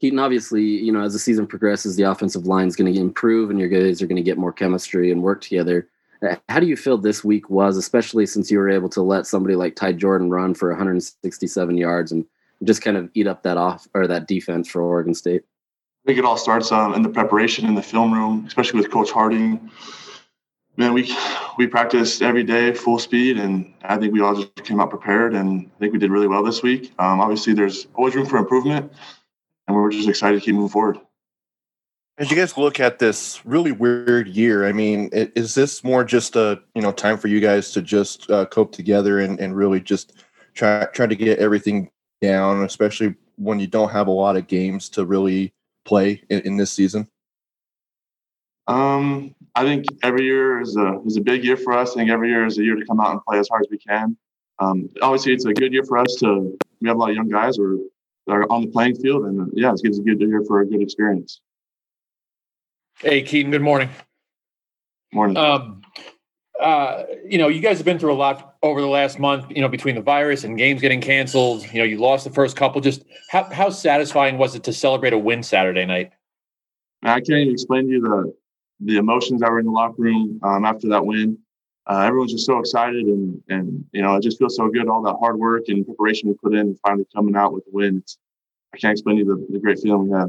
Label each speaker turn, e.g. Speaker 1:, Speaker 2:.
Speaker 1: Keaton, obviously, you know, as the season progresses, the offensive line is going to improve and your guys are going to get more chemistry and work together. Uh, how do you feel this week was, especially since you were able to let somebody like Ty Jordan run for 167 yards and just kind of eat up that off or that defense for Oregon State?
Speaker 2: I think it all starts um, in the preparation in the film room, especially with Coach Harding. Man, we we practiced every day full speed, and I think we all just came out prepared, and I think we did really well this week. Um, obviously, there's always room for improvement, and we're just excited to keep moving forward.
Speaker 3: As you guys look at this really weird year, I mean, is this more just a you know time for you guys to just uh, cope together and, and really just try try to get everything down, especially when you don't have a lot of games to really play in, in this season?
Speaker 2: Um, I think every year is a is a big year for us. I think every year is a year to come out and play as hard as we can. Um, obviously, it's a good year for us to. We have a lot of young guys who are, on the playing field, and uh, yeah, it's, it's a good year for a good experience.
Speaker 4: Hey, Keaton. Good morning.
Speaker 2: Morning.
Speaker 4: Um, uh, you know, you guys have been through a lot over the last month. You know, between the virus and games getting canceled. You know, you lost the first couple. Just how how satisfying was it to celebrate a win Saturday night?
Speaker 2: I can't even explain to you the the emotions that were in the locker room um, after that win. Uh, everyone's just so excited, and and you know, it just feels so good. All that hard work and preparation we put in, and finally coming out with the win. It's, I can't explain to you the, the great feeling we had.